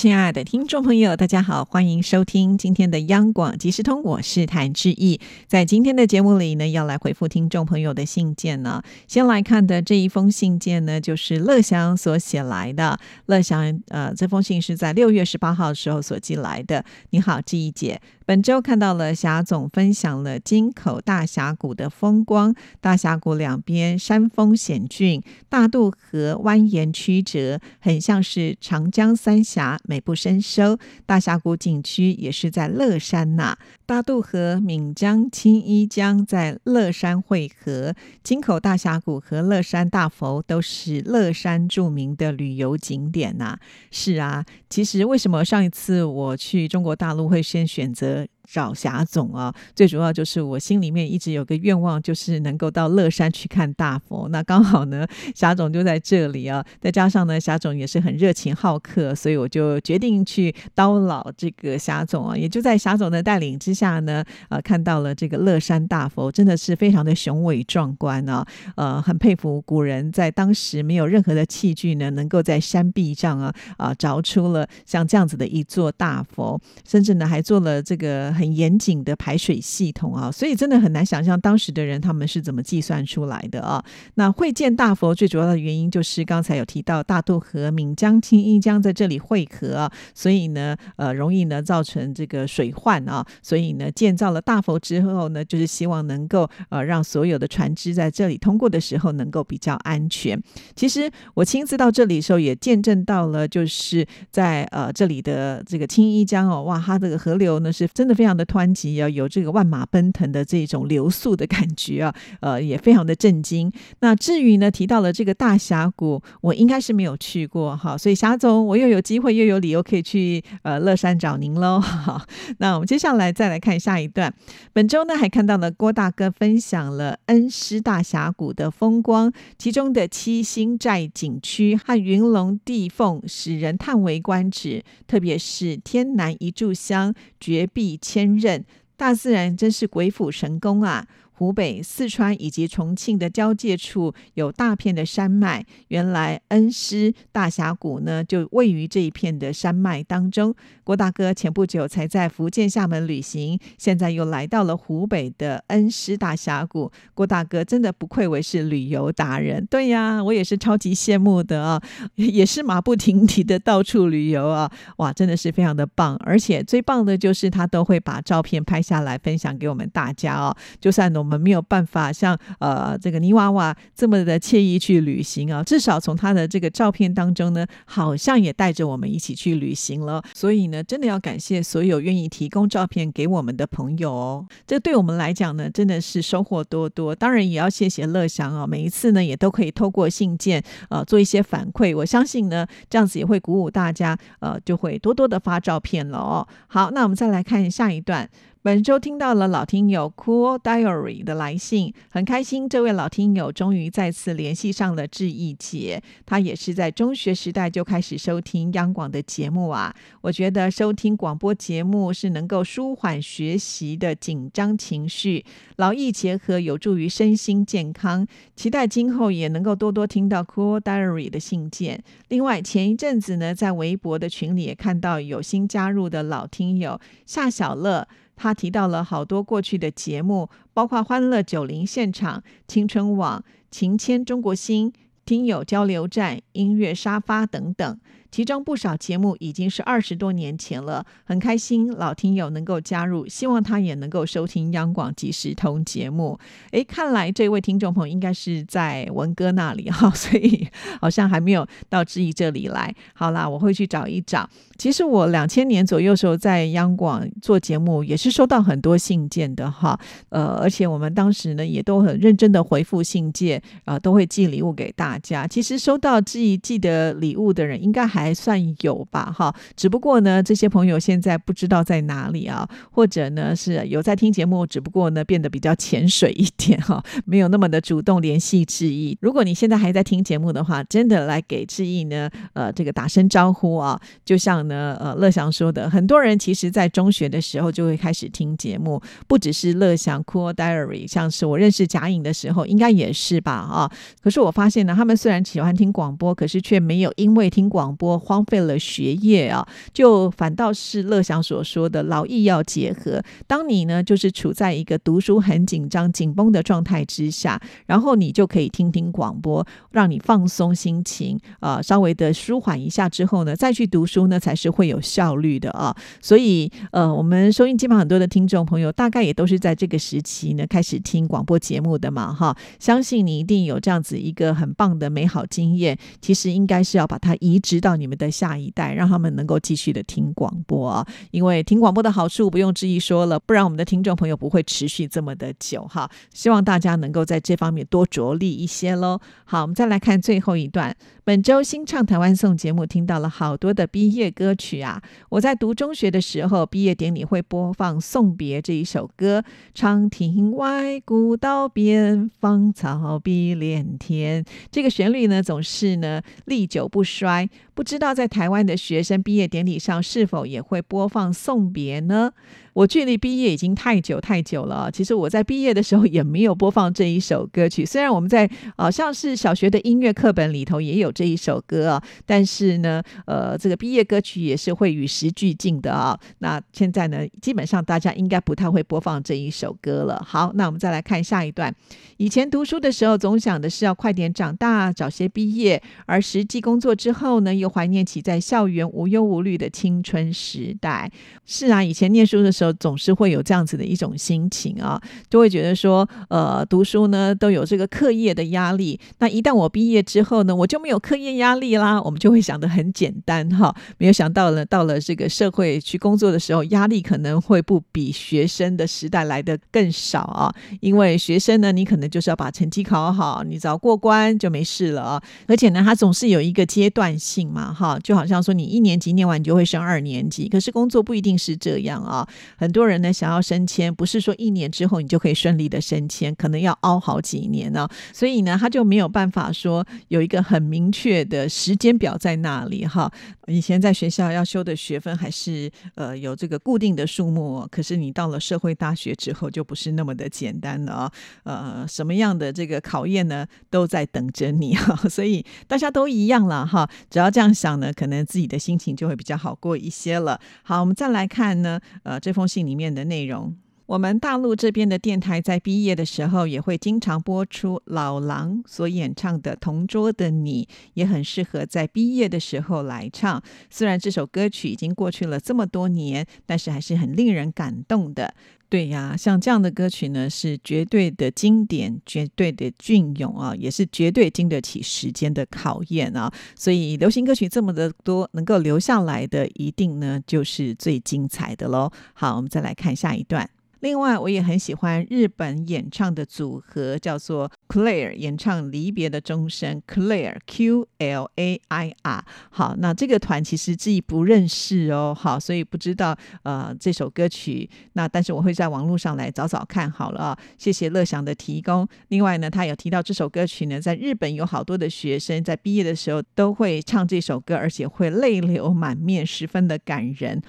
亲爱的听众朋友，大家好，欢迎收听今天的央广即时通，我是谭志毅。在今天的节目里呢，要来回复听众朋友的信件呢。先来看的这一封信件呢，就是乐祥所写来的。乐祥，呃，这封信是在六月十八号的时候所寄来的。你好，志毅姐。本周看到了霞总分享了金口大峡谷的风光，大峡谷两边山峰险峻，大渡河蜿蜒曲折，很像是长江三峡，美不胜收。大峡谷景区也是在乐山呐，大渡河、闽江、青衣江在乐山汇合，金口大峡谷和乐山大佛都是乐山著名的旅游景点呐。是啊，其实为什么上一次我去中国大陆会先选择？找霞总啊，最主要就是我心里面一直有个愿望，就是能够到乐山去看大佛。那刚好呢，霞总就在这里啊，再加上呢，霞总也是很热情好客，所以我就决定去叨扰这个霞总啊。也就在霞总的带领之下呢，呃，看到了这个乐山大佛，真的是非常的雄伟壮观啊。呃，很佩服古人在当时没有任何的器具呢，能够在山壁上啊啊凿出了像这样子的一座大佛，甚至呢还做了这个。很严谨的排水系统啊，所以真的很难想象当时的人他们是怎么计算出来的啊。那会建大佛最主要的原因就是刚才有提到大渡河、闽江、青衣江在这里汇合，所以呢，呃，容易呢造成这个水患啊。所以呢，建造了大佛之后呢，就是希望能够呃让所有的船只在这里通过的时候能够比较安全。其实我亲自到这里的时候也见证到了，就是在呃这里的这个青衣江哦，哇，它这个河流呢是真的非常。这样的湍急啊，有这个万马奔腾的这种流速的感觉啊，呃，也非常的震惊。那至于呢，提到了这个大峡谷，我应该是没有去过哈，所以霞总，我又有机会又有理由可以去呃乐山找您喽。那我们接下来再来看下一段。本周呢，还看到了郭大哥分享了恩施大峡谷的风光，其中的七星寨景区和云龙地凤使人叹为观止，特别是天南一炷香，绝壁千。天任，大自然真是鬼斧神工啊！湖北、四川以及重庆的交界处有大片的山脉，原来恩施大峡谷呢就位于这一片的山脉当中。郭大哥前不久才在福建厦门旅行，现在又来到了湖北的恩施大峡谷。郭大哥真的不愧为是旅游达人，对呀，我也是超级羡慕的啊，也是马不停蹄的到处旅游啊，哇，真的是非常的棒，而且最棒的就是他都会把照片拍下来分享给我们大家哦，就算我。我们没有办法像呃这个泥娃娃这么的惬意去旅行啊，至少从他的这个照片当中呢，好像也带着我们一起去旅行了。所以呢，真的要感谢所有愿意提供照片给我们的朋友哦，这对我们来讲呢，真的是收获多多。当然也要谢谢乐祥啊，每一次呢也都可以透过信件呃做一些反馈，我相信呢这样子也会鼓舞大家呃就会多多的发照片了哦。好，那我们再来看下一段。本周听到了老听友 Cool Diary 的来信，很开心，这位老听友终于再次联系上了志毅姐。他也是在中学时代就开始收听央广的节目啊。我觉得收听广播节目是能够舒缓学习的紧张情绪，劳逸结合，有助于身心健康。期待今后也能够多多听到 Cool Diary 的信件。另外，前一阵子呢，在微博的群里也看到有新加入的老听友夏小乐。他提到了好多过去的节目，包括《欢乐九零现场》、《青春网》、《情牵中国心》、听友交流站、音乐沙发等等。其中不少节目已经是二十多年前了，很开心老听友能够加入，希望他也能够收听央广即时通节目。诶，看来这位听众朋友应该是在文哥那里哈，所以好像还没有到志毅这里来。好啦，我会去找一找。其实我两千年左右时候在央广做节目，也是收到很多信件的哈。呃，而且我们当时呢也都很认真的回复信件，啊，都会寄礼物给大家。其实收到志毅寄的礼物的人，应该还。还算有吧，哈。只不过呢，这些朋友现在不知道在哪里啊，或者呢是有在听节目，只不过呢变得比较潜水一点哈，没有那么的主动联系志毅。如果你现在还在听节目的话，真的来给志毅呢，呃，这个打声招呼啊。就像呢，呃，乐祥说的，很多人其实在中学的时候就会开始听节目，不只是乐祥 Cool Diary，像是我认识贾颖的时候，应该也是吧，啊。可是我发现呢，他们虽然喜欢听广播，可是却没有因为听广播荒废了学业啊，就反倒是乐祥所说的劳逸要结合。当你呢，就是处在一个读书很紧张、紧绷的状态之下，然后你就可以听听广播，让你放松心情，啊，稍微的舒缓一下之后呢，再去读书呢，才是会有效率的啊。所以，呃，我们收音机旁很多的听众朋友，大概也都是在这个时期呢开始听广播节目的嘛，哈，相信你一定有这样子一个很棒的美好经验。其实应该是要把它移植到你们的下一代，让他们能够继续的听广播啊。因为听广播的好处不用质疑说了，不然我们的听众朋友不会持续这么的久哈。希望大家能够在这方面多着力一些喽。好，我们再来看最后一段。本周新唱台湾颂节目听到了好多的毕业歌曲啊！我在读中学的时候，毕业典礼会播放《送别》这一首歌。长亭外，古道边，芳草碧连天。这个旋律呢，总是呢历久不衰。不知道在台湾的学生毕业典礼上，是否也会播放《送别》呢？我距离毕业已经太久太久了。其实我在毕业的时候也没有播放这一首歌曲。虽然我们在好像是小学的音乐课本里头也有这一首歌啊，但是呢，呃，这个毕业歌曲也是会与时俱进的啊。那现在呢，基本上大家应该不太会播放这一首歌了。好，那我们再来看下一段。以前读书的时候，总想的是要快点长大，早些毕业；而实际工作之后呢，又怀念起在校园无忧无虑的青春时代。是啊，以前念书的时候。总是会有这样子的一种心情啊，就会觉得说，呃，读书呢都有这个课业的压力。那一旦我毕业之后呢，我就没有课业压力啦。我们就会想的很简单哈，没有想到呢，到了这个社会去工作的时候，压力可能会不比学生的时代来的更少啊。因为学生呢，你可能就是要把成绩考好，你只要过关就没事了啊。而且呢，他总是有一个阶段性嘛，哈，就好像说你一年级念完你就会升二年级，可是工作不一定是这样啊。很多人呢想要升迁，不是说一年之后你就可以顺利的升迁，可能要熬好几年呢。所以呢，他就没有办法说有一个很明确的时间表在那里哈。以前在学校要修的学分还是呃有这个固定的数目，可是你到了社会大学之后就不是那么的简单了啊。呃，什么样的这个考验呢，都在等着你哈。所以大家都一样了哈，只要这样想呢，可能自己的心情就会比较好过一些了。好，我们再来看呢，呃，这封。信里面的内容，我们大陆这边的电台在毕业的时候也会经常播出老狼所演唱的《同桌的你》，也很适合在毕业的时候来唱。虽然这首歌曲已经过去了这么多年，但是还是很令人感动的。对呀，像这样的歌曲呢，是绝对的经典，绝对的隽永啊，也是绝对经得起时间的考验啊。所以流行歌曲这么的多，能够留下来的，一定呢就是最精彩的喽。好，我们再来看下一段。另外，我也很喜欢日本演唱的组合，叫做 Claire 演唱《离别的钟声》，Claire Q L A I R。好，那这个团其实自己不认识哦，好，所以不知道呃这首歌曲。那但是我会在网络上来找找看好了啊。谢谢乐祥的提供。另外呢，他有提到这首歌曲呢，在日本有好多的学生在毕业的时候都会唱这首歌，而且会泪流满面，十分的感人。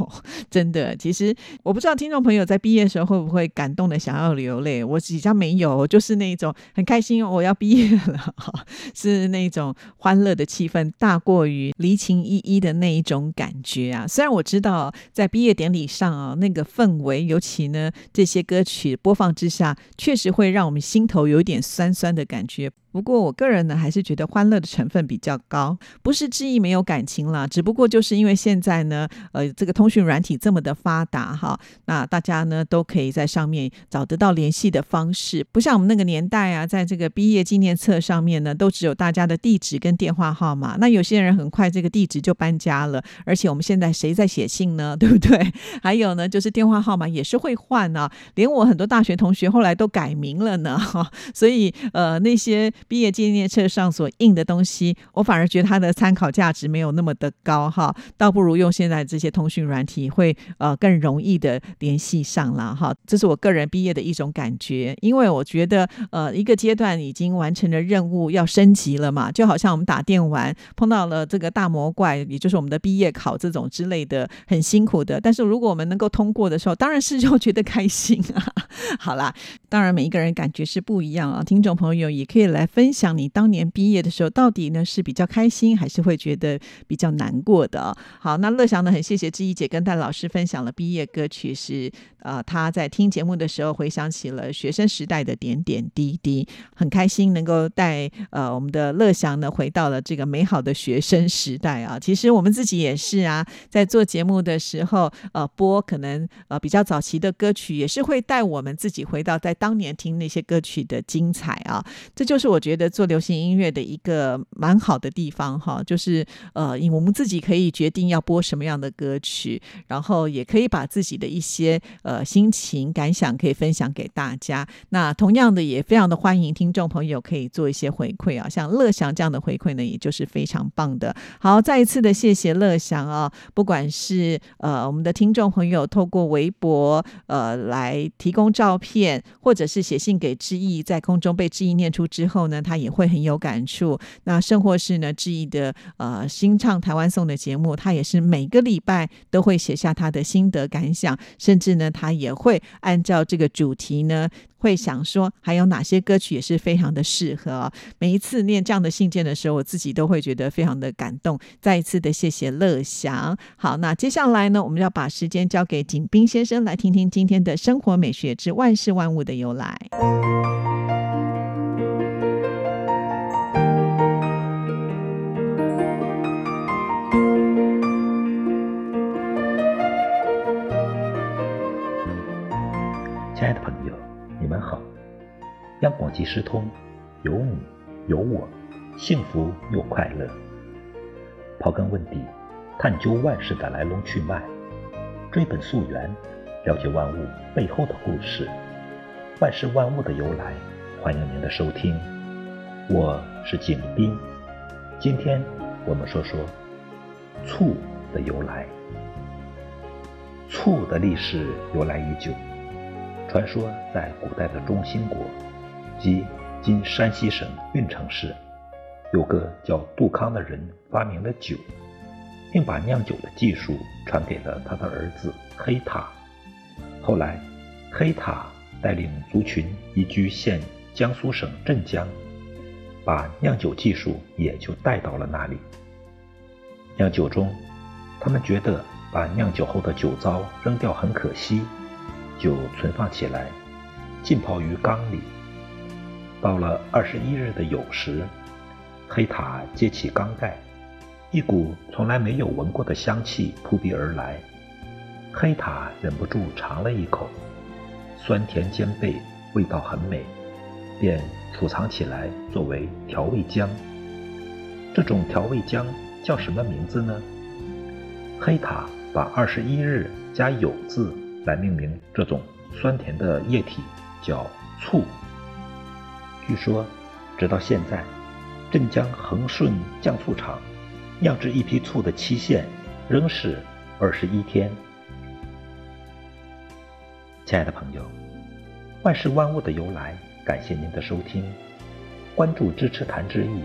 真的，其实我不知道听众朋友在毕业的时候会不会感动的想要流泪？我几家没有，就是那种很开心，我要毕业了，是那种欢乐的气氛大过于离情依依的那一种感觉啊。虽然我知道在毕业典礼上啊，那个氛围，尤其呢这些歌曲播放之下，确实会让我们心头有点酸酸的感觉。不过我个人呢，还是觉得欢乐的成分比较高，不是质疑没有感情了，只不过就是因为现在呢，呃，这个通讯软体这么的发达哈，那大家呢都可以在上面找得到联系的方式，不像我们那个年代啊，在这个毕业纪念册上面呢，都只有大家的地址跟电话号码，那有些人很快这个地址就搬家了，而且我们现在谁在写信呢？对不对？还有呢，就是电话号码也是会换啊，连我很多大学同学后来都改名了呢，哈，所以呃那些。毕业纪念册上所印的东西，我反而觉得它的参考价值没有那么的高哈，倒不如用现在这些通讯软体会呃更容易的联系上了哈。这是我个人毕业的一种感觉，因为我觉得呃一个阶段已经完成了任务，要升级了嘛，就好像我们打电玩碰到了这个大魔怪，也就是我们的毕业考这种之类的很辛苦的，但是如果我们能够通过的时候，当然是就觉得开心啊。好啦，当然每一个人感觉是不一样啊。听众朋友也可以来分享，你当年毕业的时候到底呢是比较开心，还是会觉得比较难过的？好，那乐祥呢，很谢谢志怡姐跟戴老师分享了毕业歌曲，是呃他在听节目的时候回想起了学生时代的点点滴滴，很开心能够带呃我们的乐祥呢回到了这个美好的学生时代啊。其实我们自己也是啊，在做节目的时候呃播可能呃比较早期的歌曲，也是会带我们自己回到在当年听那些歌曲的精彩啊。这就是我觉得做流行音乐的一个蛮好的地方哈，就是呃，我们自己可以决定要播什么样的歌曲，然后也可以把自己的一些呃心情感想可以分享给大家。那同样的，也非常的欢迎听众朋友可以做一些回馈啊，像乐祥这样的回馈呢，也就是非常棒的。好，再一次的谢谢乐祥啊，不管是呃我们的听众朋友透过微博呃来提供照片，或者是写信给志毅，在空中被志毅念出之后呢，那他也会很有感触。那甚或是呢，志毅的呃新唱台湾颂的节目，他也是每个礼拜都会写下他的心得感想，甚至呢，他也会按照这个主题呢，会想说还有哪些歌曲也是非常的适合。每一次念这样的信件的时候，我自己都会觉得非常的感动。再一次的谢谢乐祥。好，那接下来呢，我们要把时间交给景斌先生，来听听今天的生活美学之万事万物的由来。即时通，有你有我，幸福又快乐。刨根问底，探究万事的来龙去脉，追本溯源，了解万物背后的故事，万事万物的由来。欢迎您的收听，我是景斌。今天我们说说醋的由来。醋的历史由来已久。传说在古代的中兴国，即今山西省运城市，有个叫杜康的人发明了酒，并把酿酒的技术传给了他的儿子黑塔。后来，黑塔带领族群移居现江苏省镇江，把酿酒技术也就带到了那里。酿酒中，他们觉得把酿酒后的酒糟扔掉很可惜。就存放起来，浸泡于缸里。到了二十一日的酉时，黑塔揭起缸盖，一股从来没有闻过的香气扑鼻而来。黑塔忍不住尝了一口，酸甜兼备，味道很美，便储藏起来作为调味浆。这种调味浆叫什么名字呢？黑塔把二十一日加酉字。来命名这种酸甜的液体叫醋。据说，直到现在，镇江恒顺酱醋厂酿制一批醋的期限仍是二十一天。亲爱的朋友，万事万物的由来，感谢您的收听，关注支持谭志毅，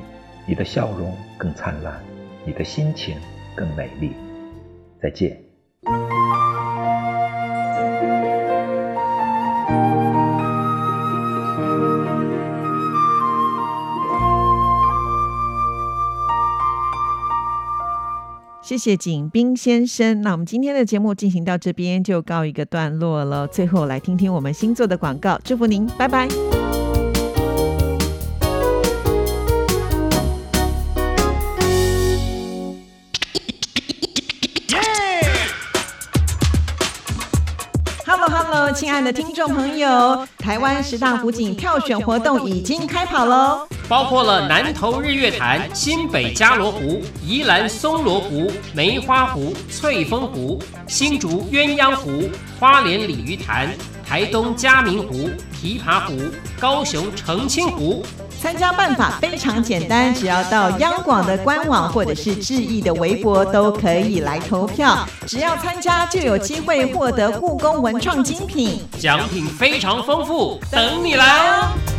你的笑容更灿烂，你的心情更美丽。再见。谢谢景斌先生。那我们今天的节目进行到这边就告一个段落了。最后来听听我们星座的广告，祝福您，拜拜。的听众朋友，台湾十大湖景票选活动已经开跑喽！包括了南投日月潭、新北加罗湖、宜兰松罗湖、梅花湖、翠峰湖、新竹鸳鸯湖、花莲鲤鱼潭、台东嘉明湖、琵琶湖、高雄澄清湖。参加办法非常简单，只要到央广的官网或者是志毅的微博都可以来投票。只要参加就有机会获得故宫文创精品。奖品非常丰富，等你来哦！